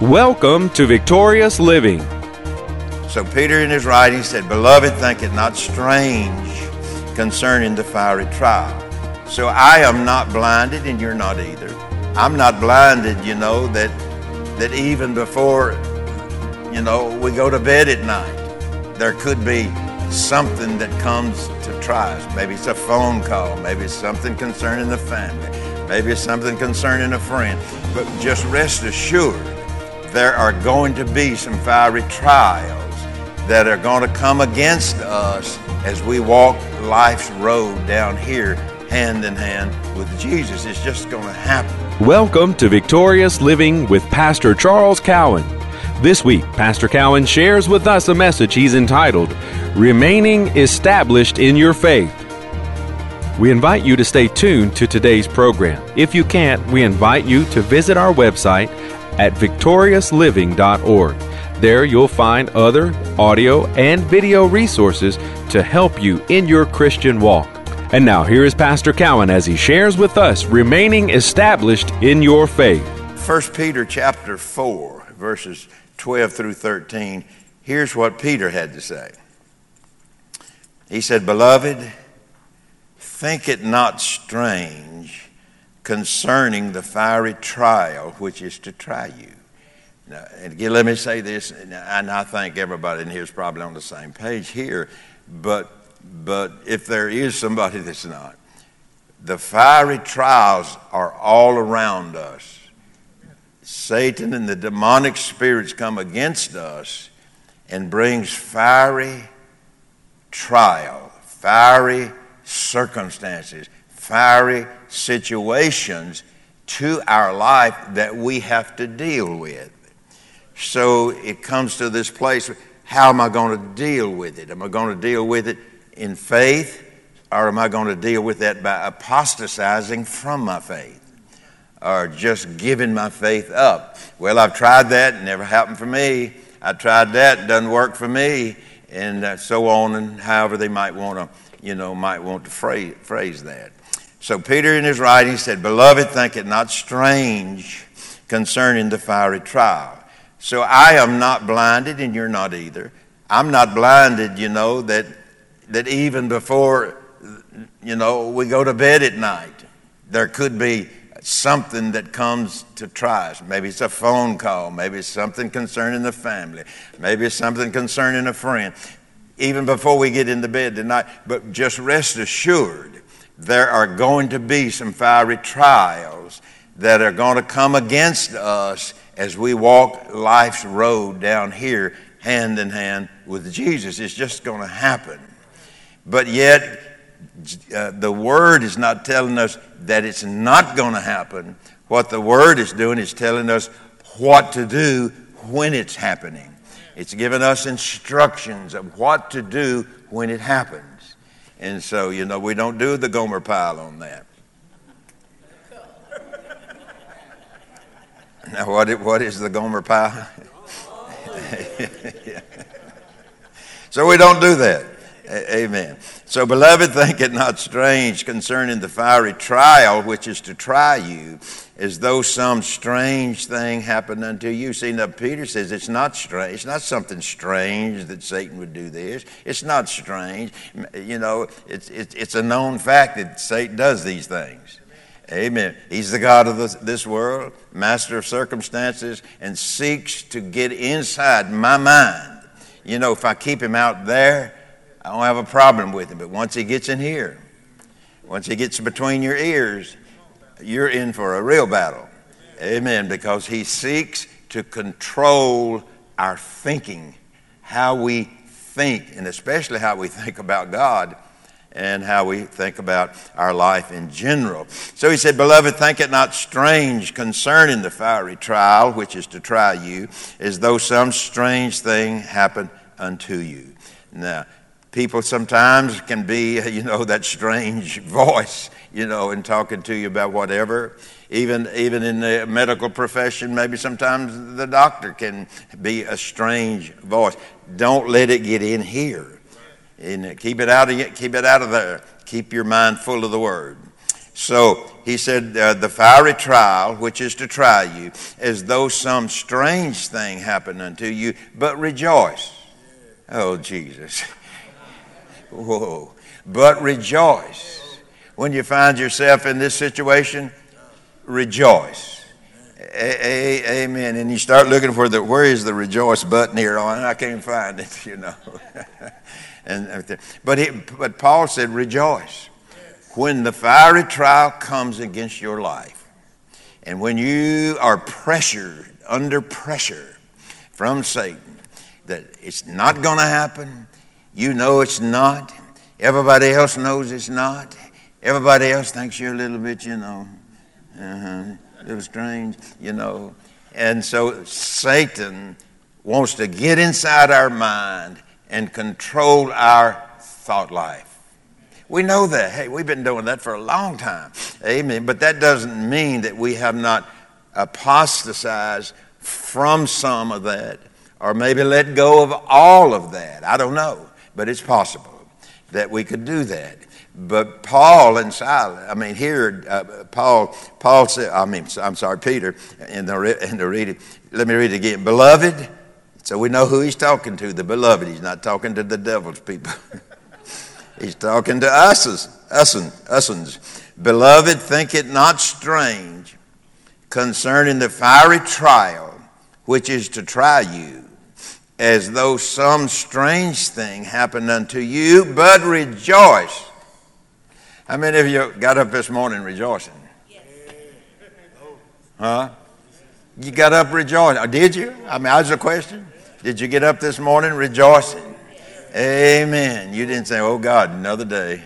Welcome to Victorious Living. So Peter in his writing said, Beloved, think it not strange concerning the fiery trial. So I am not blinded, and you're not either. I'm not blinded, you know, that that even before, you know, we go to bed at night, there could be something that comes to try us. Maybe it's a phone call, maybe it's something concerning the family, maybe it's something concerning a friend. But just rest assured there are going to be some fiery trials that are going to come against us as we walk life's road down here hand in hand with Jesus. It's just going to happen. Welcome to Victorious Living with Pastor Charles Cowan. This week, Pastor Cowan shares with us a message he's entitled Remaining Established in Your Faith. We invite you to stay tuned to today's program. If you can't, we invite you to visit our website at victoriousliving.org. There you'll find other audio and video resources to help you in your Christian walk. And now here is Pastor Cowan as he shares with us remaining established in your faith. 1 Peter chapter 4, verses 12 through 13. Here's what Peter had to say. He said, Beloved, think it not strange concerning the fiery trial which is to try you. Now, and again, let me say this, and I think everybody in here is probably on the same page here, but, but if there is somebody that's not, the fiery trials are all around us. Satan and the demonic spirits come against us and brings fiery trial, fiery circumstances, fiery situations to our life that we have to deal with. So it comes to this place how am I going to deal with it? Am I going to deal with it in faith or am I going to deal with that by apostatizing from my faith? Or just giving my faith up? Well, I've tried that, never happened for me. I tried that, doesn't work for me, and uh, so on, and however they might want to, you know, might want to phrase, phrase that. So Peter in his writing said, Beloved, think it not strange concerning the fiery trial. So I am not blinded, and you're not either. I'm not blinded, you know, that, that even before, you know, we go to bed at night, there could be something that comes to try us. Maybe it's a phone call. Maybe it's something concerning the family. Maybe it's something concerning a friend. Even before we get into bed tonight. But just rest assured, there are going to be some fiery trials that are going to come against us as we walk life's road down here hand in hand with Jesus. It's just going to happen. But yet, uh, the Word is not telling us that it's not going to happen. What the Word is doing is telling us what to do when it's happening. It's giving us instructions of what to do when it happens. And so, you know, we don't do the Gomer Pyle on that. Now, what, what is the Gomer Pyle? so we don't do that. Amen. So, beloved, think it not strange concerning the fiery trial which is to try you, as though some strange thing happened unto you. See, now Peter says it's not strange. It's not something strange that Satan would do this. It's not strange. You know, it's, it's, it's a known fact that Satan does these things. Amen. He's the God of this, this world, master of circumstances, and seeks to get inside my mind. You know, if I keep him out there, I don't have a problem with him. But once he gets in here, once he gets between your ears, you're in for a real battle. Amen. Because he seeks to control our thinking, how we think, and especially how we think about God and how we think about our life in general. So he said, Beloved, think it not strange concerning the fiery trial which is to try you, as though some strange thing happened unto you. Now, people sometimes can be, you know, that strange voice, you know, in talking to you about whatever. Even, even in the medical profession, maybe sometimes the doctor can be a strange voice. Don't let it get in here. And keep it out of keep it out of there. Keep your mind full of the word. So he said, uh, the fiery trial, which is to try you, as though some strange thing happened unto you, but rejoice. Oh, Jesus. Whoa. But rejoice. When you find yourself in this situation, rejoice. A- a- amen. And you start looking for the where is the rejoice button here on? I can't find it, you know. and uh, but he, but Paul said rejoice when the fiery trial comes against your life, and when you are pressured under pressure from Satan that it's not going to happen, you know it's not. Everybody else knows it's not. Everybody else thinks you're a little bit, you know, uh-huh, a little strange, you know. And so Satan wants to get inside our mind and control our thought life. We know that. Hey, we've been doing that for a long time. Amen. But that doesn't mean that we have not apostatized from some of that or maybe let go of all of that. I don't know. But it's possible that we could do that. But Paul and Silas, I mean, here, uh, Paul, Paul said, I mean, I'm sorry, Peter, in the, in the reading, let me read it again. Beloved, so we know who he's talking to, the beloved. He's not talking to the devil's people. he's talking to us, us, us. Beloved, think it not strange concerning the fiery trial which is to try you as though some strange thing happened unto you, but rejoice. How many of you got up this morning rejoicing? Huh? You got up rejoicing. Oh, did you? I mean, that's a question. Did you get up this morning rejoicing? Amen. You didn't say, oh God, another day.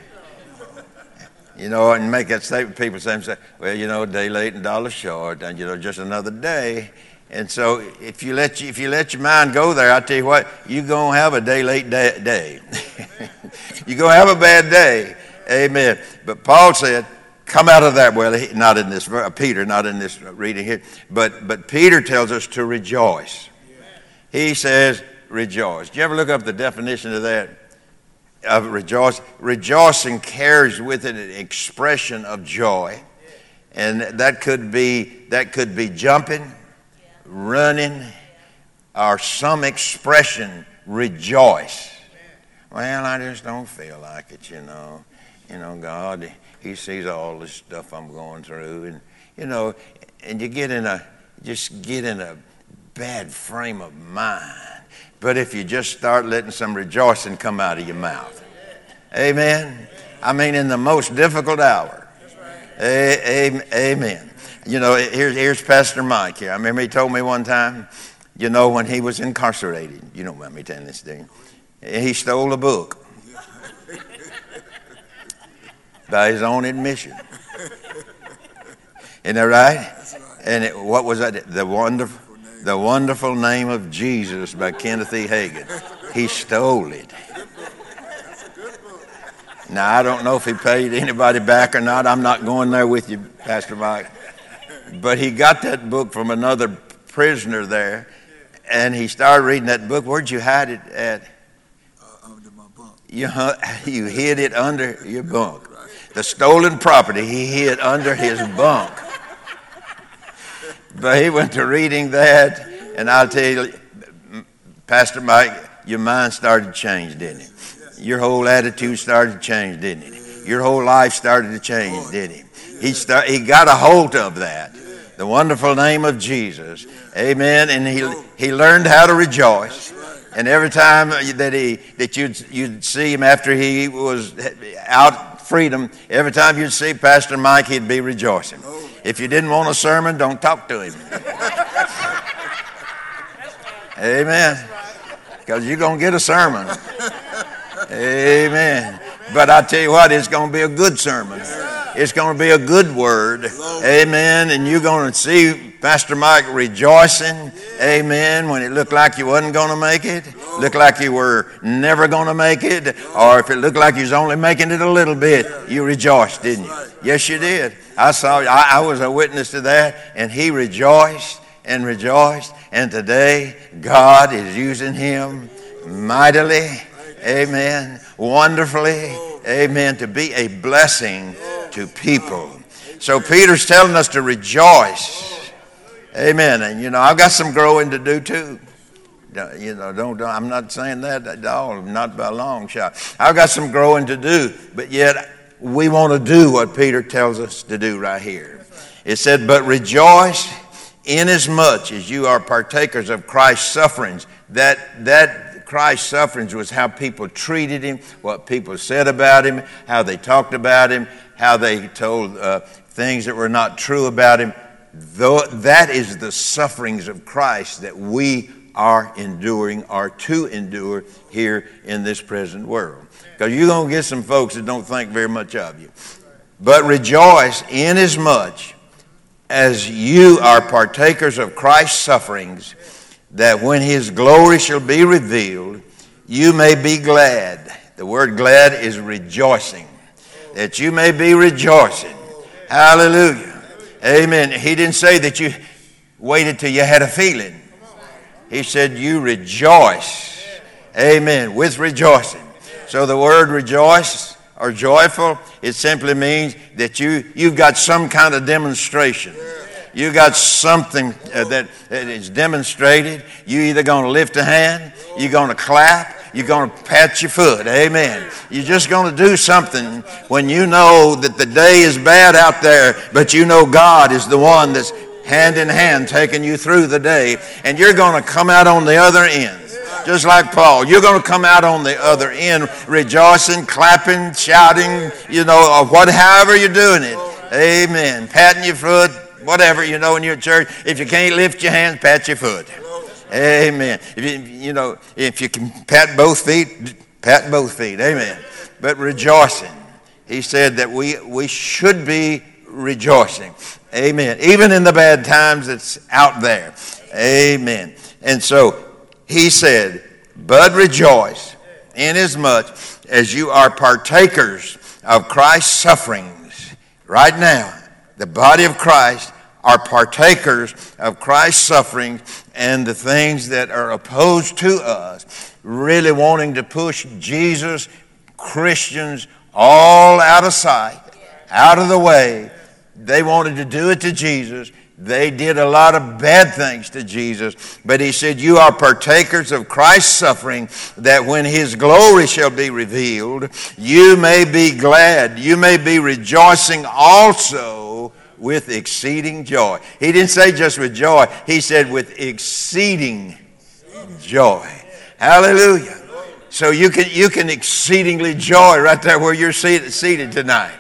You know, and make that statement. People say, well, you know, day late and dollar short, and, you know, just another day. And so if you let you, if you let your mind go there, I tell you what, you're going to have a day late day. day. you're going to have a bad day. Amen. But Paul said, come out of that. Well, he, not in this, uh, Peter, not in this reading here, but, but Peter tells us to rejoice. He says, rejoice. Do you ever look up the definition of that? Of rejoice. Rejoicing carries with it an expression of joy. And that could be, that could be jumping running, or some expression, rejoice. Well, I just don't feel like it, you know. You know, God, He sees all this stuff I'm going through, and you know, and you get in a just get in a bad frame of mind. But if you just start letting some rejoicing come out of your mouth, Amen. I mean, in the most difficult hour, Amen. You know, here's, here's Pastor Mike here. I remember he told me one time, you know, when he was incarcerated, you don't mind me telling this, thing. He stole a book by his own admission. Isn't that right? And it, what was that? The wonderful, the wonderful name of Jesus by Kenneth E. Hagin. He stole it. Now I don't know if he paid anybody back or not. I'm not going there with you, Pastor Mike. But he got that book from another prisoner there, and he started reading that book. Where'd you hide it at? Uh, under my bunk. You, you hid it under your bunk. The stolen property he hid under his bunk. But he went to reading that, and I'll tell you, Pastor Mike, your mind started to change, didn't it? Your whole attitude started to change, didn't it? Your whole life started to change, didn't it? He, start, he got a hold of that the wonderful name of Jesus. Amen. And he, he learned how to rejoice. And every time that he that you'd you'd see him after he was out freedom, every time you'd see Pastor Mike, he'd be rejoicing. If you didn't want a sermon, don't talk to him. Amen. Because you're gonna get a sermon. Amen. But I tell you what, it's gonna be a good sermon. It's going to be a good word. Amen. And you're going to see Pastor Mike rejoicing. Amen. When it looked like you wasn't going to make it, looked like you were never going to make it, or if it looked like you was only making it a little bit, you rejoiced, didn't you? Yes, you did. I saw, I, I was a witness to that, and he rejoiced and rejoiced. And today, God is using him mightily. Amen. Wonderfully. Amen. To be a blessing to people. So Peter's telling us to rejoice. Amen. And you know, I've got some growing to do too. You know, don't, don't, I'm not saying that at all, not by a long shot. I've got some growing to do, but yet we want to do what Peter tells us to do right here. It said, But rejoice inasmuch as you are partakers of Christ's sufferings. That, that Christ's sufferings was how people treated him, what people said about him, how they talked about him, how they told uh, things that were not true about him. Though, that is the sufferings of Christ that we are enduring are to endure here in this present world. Because you're going to get some folks that don't think very much of you. But rejoice inasmuch as you are partakers of Christ's sufferings, that when his glory shall be revealed, you may be glad. The word glad is rejoicing. That you may be rejoicing. Hallelujah. Amen. He didn't say that you waited till you had a feeling. He said, You rejoice. Amen. With rejoicing. So the word rejoice or joyful, it simply means that you, you've got some kind of demonstration. You got something uh, that, is demonstrated. You either going to lift a hand, you're going to clap, you're going to pat your foot. Amen. You're just going to do something when you know that the day is bad out there, but you know God is the one that's hand in hand taking you through the day, and you're going to come out on the other end. Just like Paul, you're going to come out on the other end rejoicing, clapping, shouting, you know, or what, however you're doing it. Amen. Patting your foot, whatever, you know, in your church. If you can't lift your hands, pat your foot. Amen. If you, you know, if you can pat both feet, pat both feet. Amen. But rejoicing. He said that we, we should be rejoicing. Amen. Even in the bad times that's out there. Amen. And so he said, But rejoice, inasmuch as you are partakers of Christ's sufferings. Right now, the body of Christ are partakers of Christ's sufferings and the things that are opposed to us, really wanting to push Jesus, Christians, all out of sight, out of the way they wanted to do it to Jesus. They did a lot of bad things to Jesus. But he said, You are partakers of Christ's suffering, that when his glory shall be revealed, you may be glad. You may be rejoicing also with exceeding joy. He didn't say just with joy, he said with exceeding joy. Hallelujah. So you can, you can exceedingly joy right there where you're seated, seated tonight.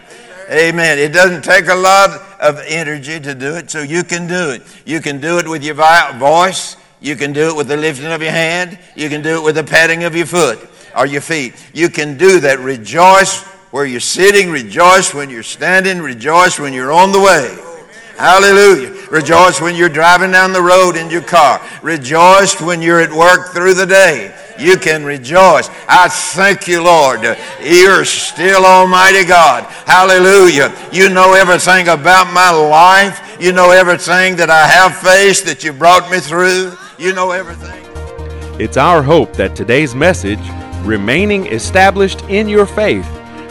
Amen. It doesn't take a lot of energy to do it, so you can do it. You can do it with your voice. You can do it with the lifting of your hand. You can do it with the patting of your foot or your feet. You can do that. Rejoice where you're sitting. Rejoice when you're standing. Rejoice when you're on the way. Hallelujah. Rejoice when you're driving down the road in your car. Rejoice when you're at work through the day you can rejoice. I thank you, Lord. You're still Almighty God. Hallelujah. You know everything about my life. You know everything that I have faced that you brought me through. You know everything. It's our hope that today's message, remaining established in your faith,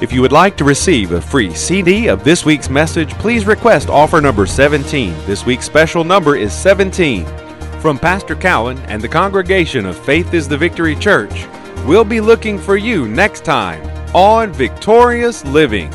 If you would like to receive a free CD of this week's message, please request offer number 17. This week's special number is 17. From Pastor Cowan and the congregation of Faith is the Victory Church, we'll be looking for you next time on Victorious Living.